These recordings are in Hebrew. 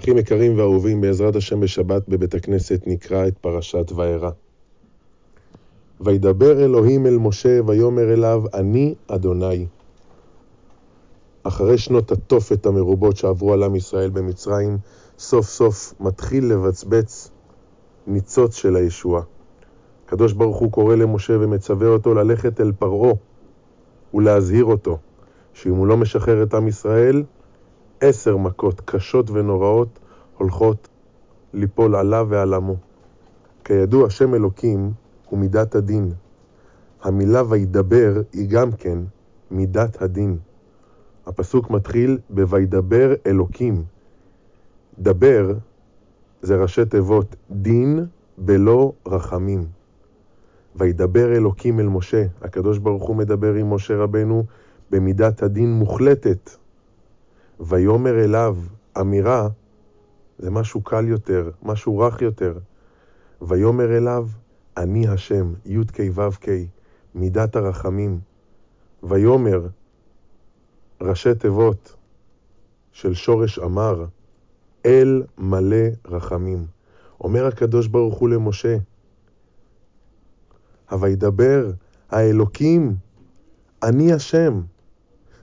אחים יקרים ואהובים, בעזרת השם בשבת בבית הכנסת נקרא את פרשת וארא. וידבר אלוהים אל משה ויאמר אליו, אני אדוני. אחרי שנות התופת המרובות שעברו על עם ישראל במצרים, סוף סוף מתחיל לבצבץ ניצוץ של הישועה. הקדוש ברוך הוא קורא למשה ומצווה אותו ללכת אל פרעה ולהזהיר אותו, שאם הוא לא משחרר את עם ישראל, עשר מכות קשות ונוראות הולכות ליפול עליו ועל עמו. כידוע, שם אלוקים הוא מידת הדין. המילה וידבר היא גם כן מידת הדין. הפסוק מתחיל ב"וידבר אלוקים". דבר זה ראשי תיבות דין בלא רחמים. וידבר אלוקים אל משה, הקדוש ברוך הוא מדבר עם משה רבנו במידת הדין מוחלטת. ויאמר אליו, אמירה זה משהו קל יותר, משהו רך יותר. ויאמר אליו, אני השם, י"ק ו"ק, מידת הרחמים. ויאמר, ראשי תיבות של שורש אמר, אל מלא רחמים. אומר הקדוש ברוך הוא למשה, הוידבר האלוקים, אני השם,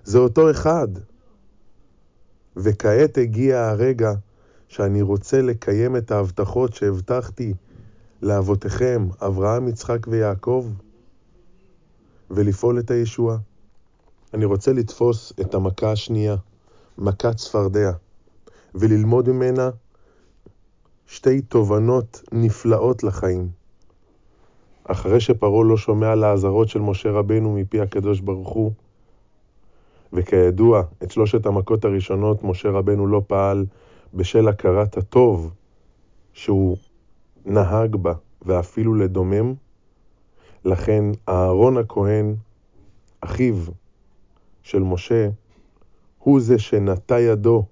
זה אותו אחד. וכעת הגיע הרגע שאני רוצה לקיים את ההבטחות שהבטחתי לאבותיכם, אברהם, יצחק ויעקב, ולפעול את הישועה. אני רוצה לתפוס את המכה השנייה, מכת צפרדע, וללמוד ממנה שתי תובנות נפלאות לחיים. אחרי שפרעה לא שומע לאזהרות של משה רבנו מפי הקדוש ברוך הוא, וכידוע, את שלושת המכות הראשונות משה רבנו לא פעל בשל הכרת הטוב שהוא נהג בה, ואפילו לדומם. לכן אהרון הכהן, אחיו של משה, הוא זה שנטע ידו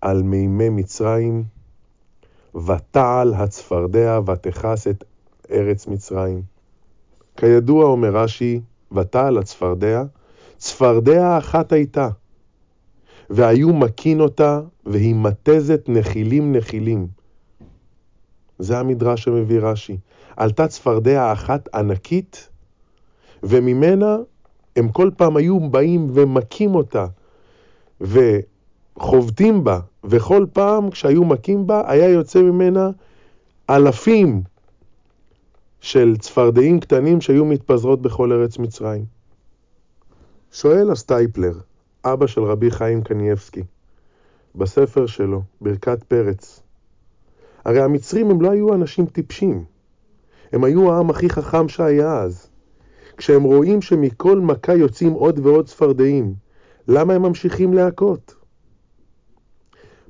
על מימי מצרים, ותעל הצפרדע ותכס את ארץ מצרים. כידוע, אומר רש"י, ותעל הצפרדע, צפרדע אחת הייתה, והיו מקין אותה, והיא מתזת נחילים נחילים. זה המדרש שמביא רש"י. עלתה צפרדע אחת ענקית, וממנה הם כל פעם היו באים ומכים אותה, וחובטים בה, וכל פעם כשהיו מכים בה, היה יוצא ממנה אלפים של צפרדעים קטנים שהיו מתפזרות בכל ארץ מצרים. שואל הסטייפלר, אבא של רבי חיים קנייבסקי, בספר שלו, ברכת פרץ, הרי המצרים הם לא היו אנשים טיפשים, הם היו העם הכי חכם שהיה אז. כשהם רואים שמכל מכה יוצאים עוד ועוד צפרדעים, למה הם ממשיכים להכות?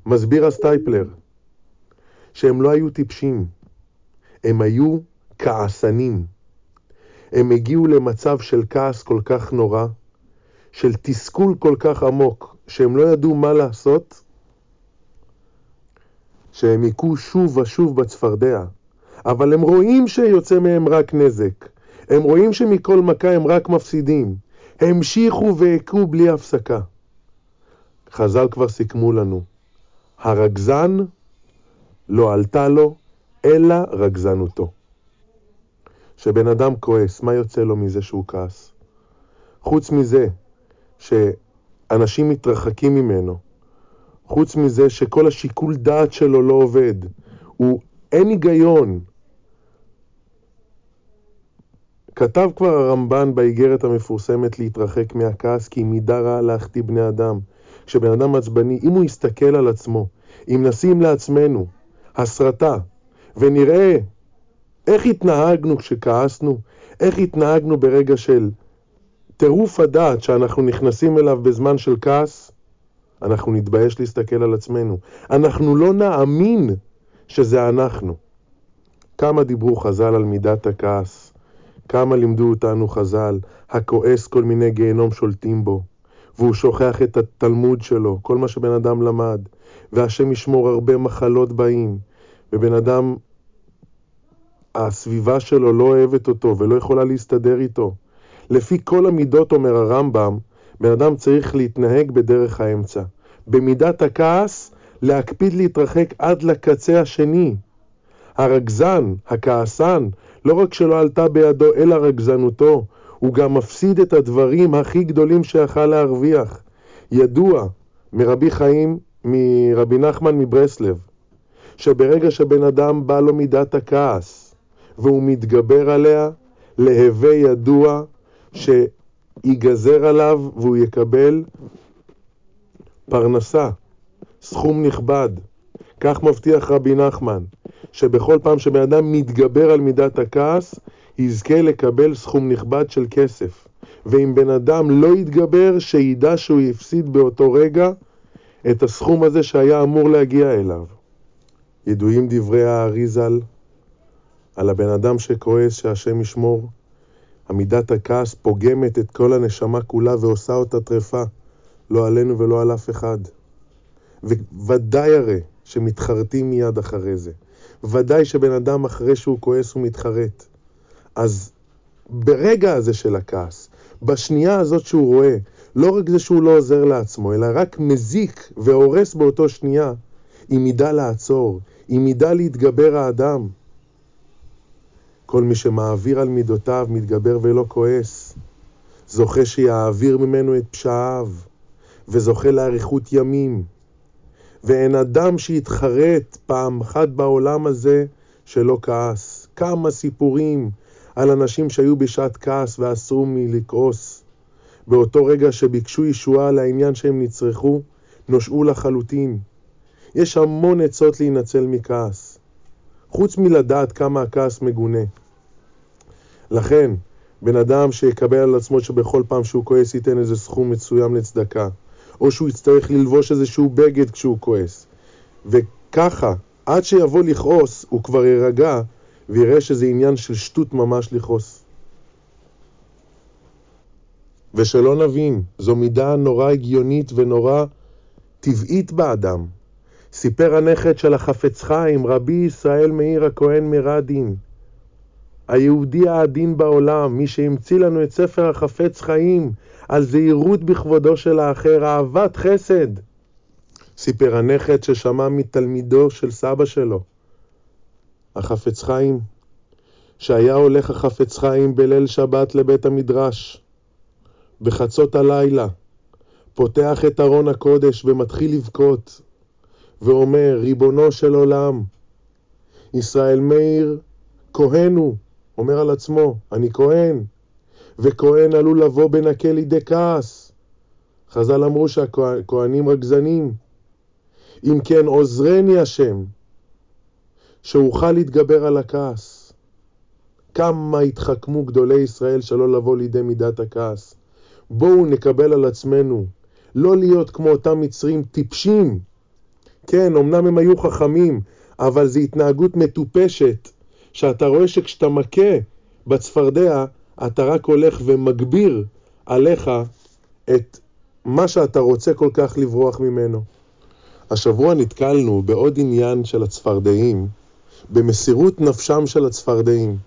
מסביר הסטייפלר, שהם לא היו טיפשים, הם היו כעסנים. הם הגיעו למצב של כעס כל כך נורא, של תסכול כל כך עמוק, שהם לא ידעו מה לעשות, שהם היכו שוב ושוב בצפרדע, אבל הם רואים שיוצא מהם רק נזק. הם רואים שמכל מכה הם רק מפסידים. המשיכו והכו בלי הפסקה. חז"ל כבר סיכמו לנו, הרגזן לא עלתה לו, אלא רגזנותו. כשבן אדם כועס, מה יוצא לו מזה שהוא כעס? חוץ מזה שאנשים מתרחקים ממנו, חוץ מזה שכל השיקול דעת שלו לא עובד, הוא אין היגיון. כתב כבר הרמב"ן באיגרת המפורסמת להתרחק מהכעס כי מידה רעה להחטיא בני אדם. כשבן אדם עצבני, אם הוא יסתכל על עצמו, אם נשים לעצמנו הסרטה ונראה איך התנהגנו כשכעסנו, איך התנהגנו ברגע של טירוף הדעת שאנחנו נכנסים אליו בזמן של כעס, אנחנו נתבייש להסתכל על עצמנו. אנחנו לא נאמין שזה אנחנו. כמה דיברו חז"ל על מידת הכעס, כמה לימדו אותנו חז"ל, הכועס כל מיני גיהנום שולטים בו, והוא שוכח את התלמוד שלו, כל מה שבן אדם למד, והשם ישמור הרבה מחלות באים, ובן אדם, הסביבה שלו לא אוהבת אותו ולא יכולה להסתדר איתו. לפי כל המידות, אומר הרמב"ם, בן אדם צריך להתנהג בדרך האמצע. במידת הכעס, להקפיד להתרחק עד לקצה השני. הרגזן, הכעסן, לא רק שלא עלתה בידו אלא רגזנותו, הוא גם מפסיד את הדברים הכי גדולים שיכל להרוויח. ידוע מרבי חיים, מרבי נחמן מברסלב, שברגע שבן אדם בא לו מידת הכעס והוא מתגבר עליה, להווה ידוע שיגזר עליו והוא יקבל פרנסה, סכום נכבד. כך מבטיח רבי נחמן, שבכל פעם שבן אדם מתגבר על מידת הכעס, יזכה לקבל סכום נכבד של כסף. ואם בן אדם לא יתגבר, שידע שהוא יפסיד באותו רגע את הסכום הזה שהיה אמור להגיע אליו. ידועים דברי האריזל על הבן אדם שכועס שהשם ישמור. עמידת הכעס פוגמת את כל הנשמה כולה ועושה אותה טרפה, לא עלינו ולא על אף אחד. וודאי הרי שמתחרטים מיד אחרי זה. ודאי שבן אדם אחרי שהוא כועס הוא מתחרט. אז ברגע הזה של הכעס, בשנייה הזאת שהוא רואה, לא רק זה שהוא לא עוזר לעצמו, אלא רק מזיק והורס באותו שנייה, אם ידע לעצור, אם ידע להתגבר האדם. כל מי שמעביר על מידותיו מתגבר ולא כועס, זוכה שיעביר ממנו את פשעיו, וזוכה לאריכות ימים. ואין אדם שיתחרט פעם אחת בעולם הזה שלא כעס. כמה סיפורים על אנשים שהיו בשעת כעס ואסרו מלכעוס. באותו רגע שביקשו ישועה לעניין שהם נצרכו, נושעו לחלוטין. יש המון עצות להינצל מכעס, חוץ מלדעת כמה הכעס מגונה. לכן, בן אדם שיקבל על עצמו שבכל פעם שהוא כועס ייתן איזה סכום מסוים לצדקה, או שהוא יצטרך ללבוש איזשהו בגד כשהוא כועס. וככה, עד שיבוא לכעוס, הוא כבר יירגע ויראה שזה עניין של שטות ממש לכעוס. ושלא נבין, זו מידה נורא הגיונית ונורא טבעית באדם. סיפר הנכד של החפץ חיים, רבי ישראל מאיר הכהן מרדין, היהודי העדין בעולם, מי שהמציא לנו את ספר החפץ חיים, על זהירות בכבודו של האחר, אהבת חסד. סיפר הנכד ששמע מתלמידו של סבא שלו, החפץ חיים, שהיה הולך החפץ חיים בליל שבת לבית המדרש, בחצות הלילה, פותח את ארון הקודש ומתחיל לבכות, ואומר, ריבונו של עולם, ישראל מאיר, כהן הוא, אומר על עצמו, אני כהן, וכהן עלול לבוא בנקה לידי כעס. חז"ל אמרו שהכהנים רגזנים. אם כן, עוזרני השם, שאוכל להתגבר על הכעס. כמה התחכמו גדולי ישראל שלא לבוא לידי מידת הכעס. בואו נקבל על עצמנו לא להיות כמו אותם מצרים טיפשים. כן, אמנם הם היו חכמים, אבל זו התנהגות מטופשת, שאתה רואה שכשאתה מכה בצפרדע, אתה רק הולך ומגביר עליך את מה שאתה רוצה כל כך לברוח ממנו. השבוע נתקלנו בעוד עניין של הצפרדעים, במסירות נפשם של הצפרדעים.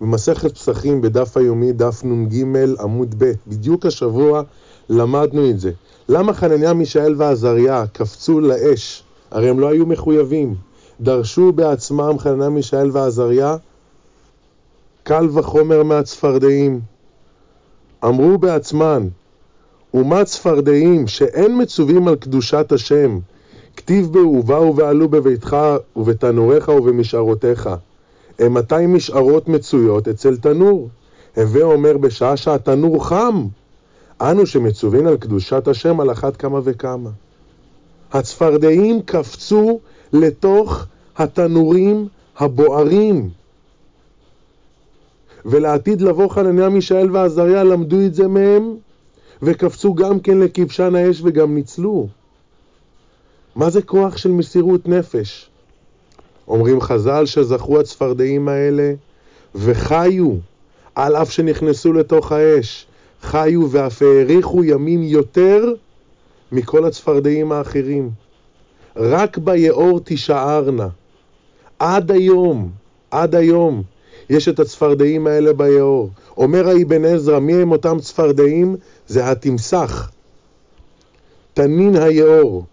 במסכת פסחים בדף היומי, דף נ"ג עמוד ב', בדיוק השבוע למדנו את זה. למה חנניה, מישאל ועזריה קפצו לאש? הרי הם לא היו מחויבים. דרשו בעצמם חנניה, מישאל ועזריה קל וחומר מהצפרדעים. אמרו בעצמן, ומה צפרדעים שאין מצווים על קדושת השם, כתיב בו ובאו ועלו בביתך ובתנוריך ובמשערותיך. הם מתי משערות מצויות אצל תנור. הווה אומר בשעה שהתנור חם, אנו שמצווים על קדושת השם על אחת כמה וכמה. הצפרדעים קפצו לתוך התנורים הבוערים. ולעתיד לבוא חנניה, מישאל ועזריה למדו את זה מהם, וקפצו גם כן לכבשן האש וגם ניצלו. מה זה כוח של מסירות נפש? אומרים חז"ל שזכו הצפרדעים האלה וחיו, על אף שנכנסו לתוך האש, חיו ואף האריכו ימים יותר מכל הצפרדעים האחרים. רק ביאור תישארנה. עד היום, עד היום, יש את הצפרדעים האלה ביאור. אומר האבן עזרא, מי הם אותם צפרדעים? זה התמסך, תנין היאור.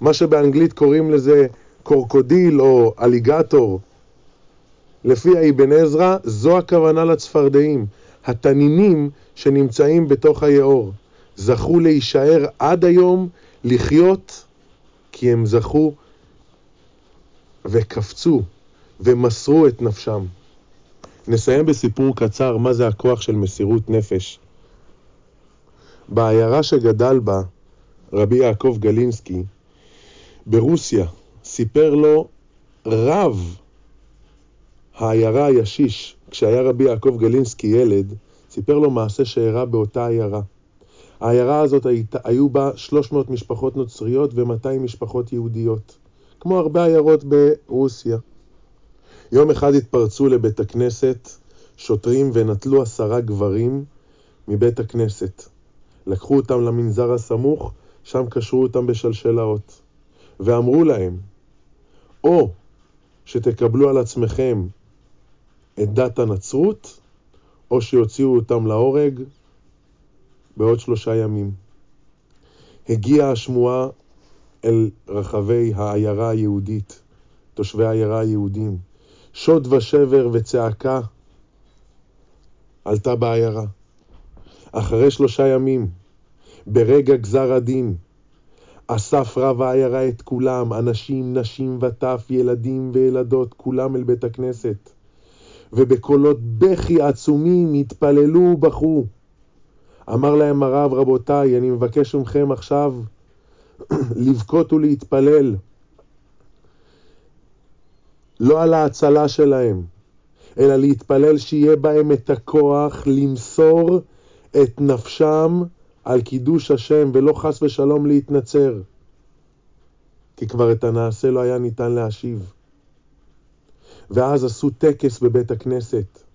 מה שבאנגלית קוראים לזה קורקודיל או אליגטור. לפי האבן עזרא, זו הכוונה לצפרדעים, התנינים שנמצאים בתוך היאור. זכו להישאר עד היום, לחיות, כי הם זכו וקפצו ומסרו את נפשם. נסיים בסיפור קצר מה זה הכוח של מסירות נפש. בעיירה שגדל בה רבי יעקב גלינסקי, ברוסיה, סיפר לו רב העיירה הישיש, כשהיה רבי יעקב גלינסקי ילד, סיפר לו מעשה שאירע באותה עיירה. העיירה הזאת היו בה 300 משפחות נוצריות ו-200 משפחות יהודיות, כמו הרבה עיירות ברוסיה. יום אחד התפרצו לבית הכנסת שוטרים ונטלו עשרה גברים מבית הכנסת. לקחו אותם למנזר הסמוך, שם קשרו אותם בשלשלאות, ואמרו להם, או שתקבלו על עצמכם את דת הנצרות, או שיוציאו אותם להורג בעוד שלושה ימים. הגיעה השמועה אל רחבי העיירה היהודית, תושבי העיירה היהודים. שוד ושבר וצעקה עלתה בעיירה. אחרי שלושה ימים, ברגע גזר הדין, אסף רב העיירה את כולם, אנשים, נשים וטף, ילדים וילדות, כולם אל בית הכנסת. ובקולות בכי עצומים התפללו ובכו. אמר להם הרב, רבותיי, אני מבקש מכם עכשיו לבכות ולהתפלל. לא על ההצלה שלהם, אלא להתפלל שיהיה בהם את הכוח למסור את נפשם על קידוש השם, ולא חס ושלום להתנצר, כי כבר את הנעשה לא היה ניתן להשיב. ואז עשו טקס בבית הכנסת.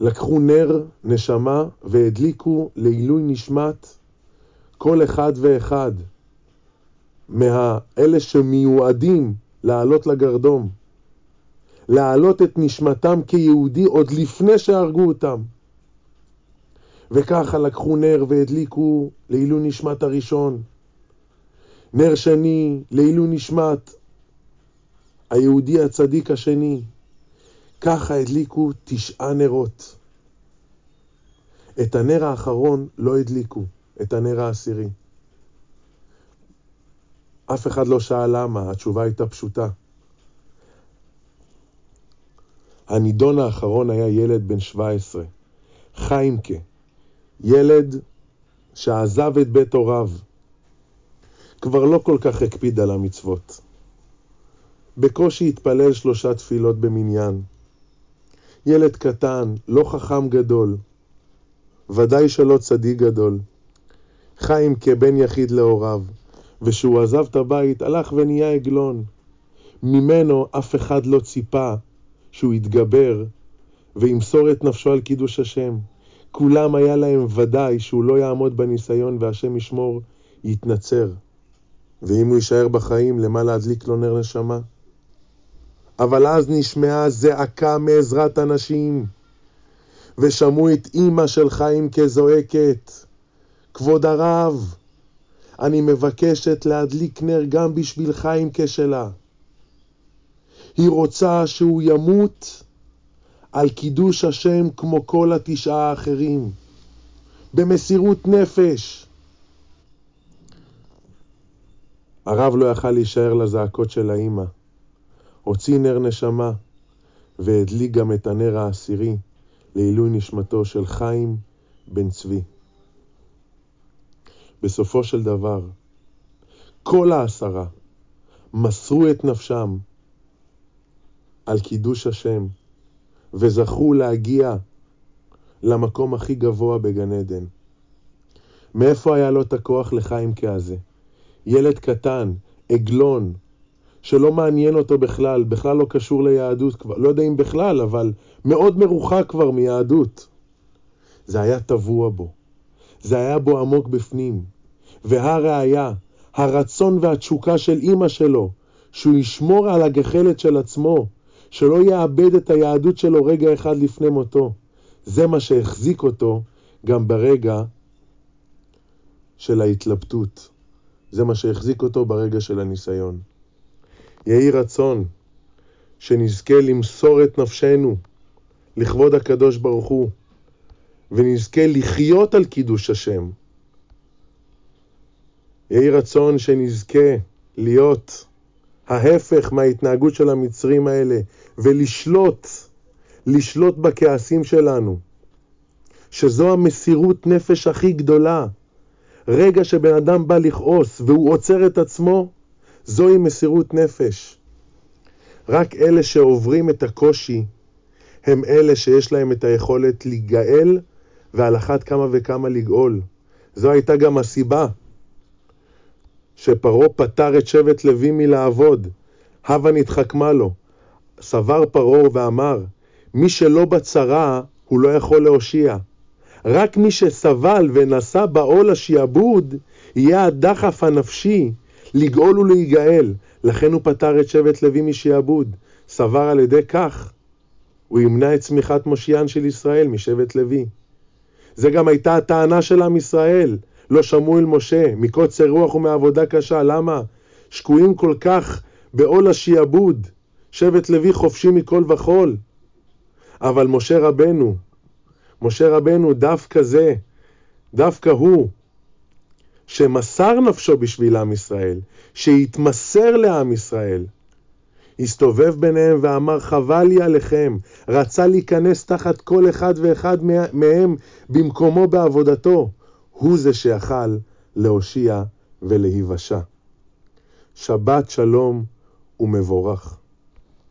לקחו נר, נשמה, והדליקו לעילוי נשמת כל אחד ואחד מאלה שמיועדים לעלות לגרדום, להעלות את נשמתם כיהודי עוד לפני שהרגו אותם. וככה לקחו נר והדליקו לעילוי נשמת הראשון, נר שני לעילוי נשמת היהודי הצדיק השני. ככה הדליקו תשעה נרות. את הנר האחרון לא הדליקו, את הנר העשירי. אף אחד לא שאל למה, התשובה הייתה פשוטה. הנידון האחרון היה ילד בן 17, חיימקה, ילד שעזב את בית הוריו, כבר לא כל כך הקפיד על המצוות. בקושי התפלל שלושה תפילות במניין. ילד קטן, לא חכם גדול, ודאי שלא צדיק גדול. חיים כבן יחיד להוריו, וכשהוא עזב את הבית הלך ונהיה עגלון. ממנו אף אחד לא ציפה שהוא יתגבר וימסור את נפשו על קידוש השם. כולם היה להם ודאי שהוא לא יעמוד בניסיון והשם ישמור, יתנצר. ואם הוא יישאר בחיים, למה להדליק לו נר נשמה? אבל אז נשמעה זעקה מעזרת הנשים, ושמעו את אמא של חיים כזועקת, כבוד הרב, אני מבקשת להדליק נר גם בשביל חיים כשלה. היא רוצה שהוא ימות על קידוש השם כמו כל התשעה האחרים, במסירות נפש. הרב לא יכל להישאר לזעקות של האימא. הוציא נר נשמה והדליק גם את הנר העשירי לעילוי נשמתו של חיים בן צבי. בסופו של דבר, כל העשרה מסרו את נפשם על קידוש השם וזכו להגיע למקום הכי גבוה בגן עדן. מאיפה היה לו את הכוח לחיים כזה? ילד קטן, עגלון, שלא מעניין אותו בכלל, בכלל לא קשור ליהדות כבר, לא יודע אם בכלל, אבל מאוד מרוחק כבר מיהדות. זה היה טבוע בו, זה היה בו עמוק בפנים. והראיה, הרצון והתשוקה של אימא שלו, שהוא ישמור על הגחלת של עצמו, שלא יאבד את היהדות שלו רגע אחד לפני מותו. זה מה שהחזיק אותו גם ברגע של ההתלבטות. זה מה שהחזיק אותו ברגע של הניסיון. יהי רצון שנזכה למסור את נפשנו לכבוד הקדוש ברוך הוא, ונזכה לחיות על קידוש השם. יהי רצון שנזכה להיות ההפך מההתנהגות של המצרים האלה, ולשלוט, לשלוט בכעסים שלנו, שזו המסירות נפש הכי גדולה. רגע שבן אדם בא לכעוס והוא עוצר את עצמו, זוהי מסירות נפש. רק אלה שעוברים את הקושי הם אלה שיש להם את היכולת להיגאל ועל אחת כמה וכמה לגאול. זו הייתה גם הסיבה שפרעה פטר את שבט לוי מלעבוד. הווה נתחכמה לו. סבר פרעה ואמר, מי שלא בצרה, הוא לא יכול להושיע. רק מי שסבל ונשא בעול השעבוד, יהיה הדחף הנפשי לגאול ולהיגאל. לכן הוא פטר את שבט לוי משעבוד. סבר על ידי כך, הוא ימנע את צמיחת מושיען של ישראל משבט לוי. זה גם הייתה הטענה של עם ישראל. לא שמעו אל משה, מקוצר רוח ומעבודה קשה. למה? שקועים כל כך בעול השעבוד. שבט לוי חופשי מכל וכול. אבל משה רבנו, משה רבנו דווקא זה, דווקא הוא, שמסר נפשו בשביל עם ישראל, שהתמסר לעם ישראל, הסתובב ביניהם ואמר חבל לי עליכם, רצה להיכנס תחת כל אחד ואחד מהם במקומו בעבודתו, הוא זה שיכל להושיע ולהיוושע. שבת שלום ומבורך.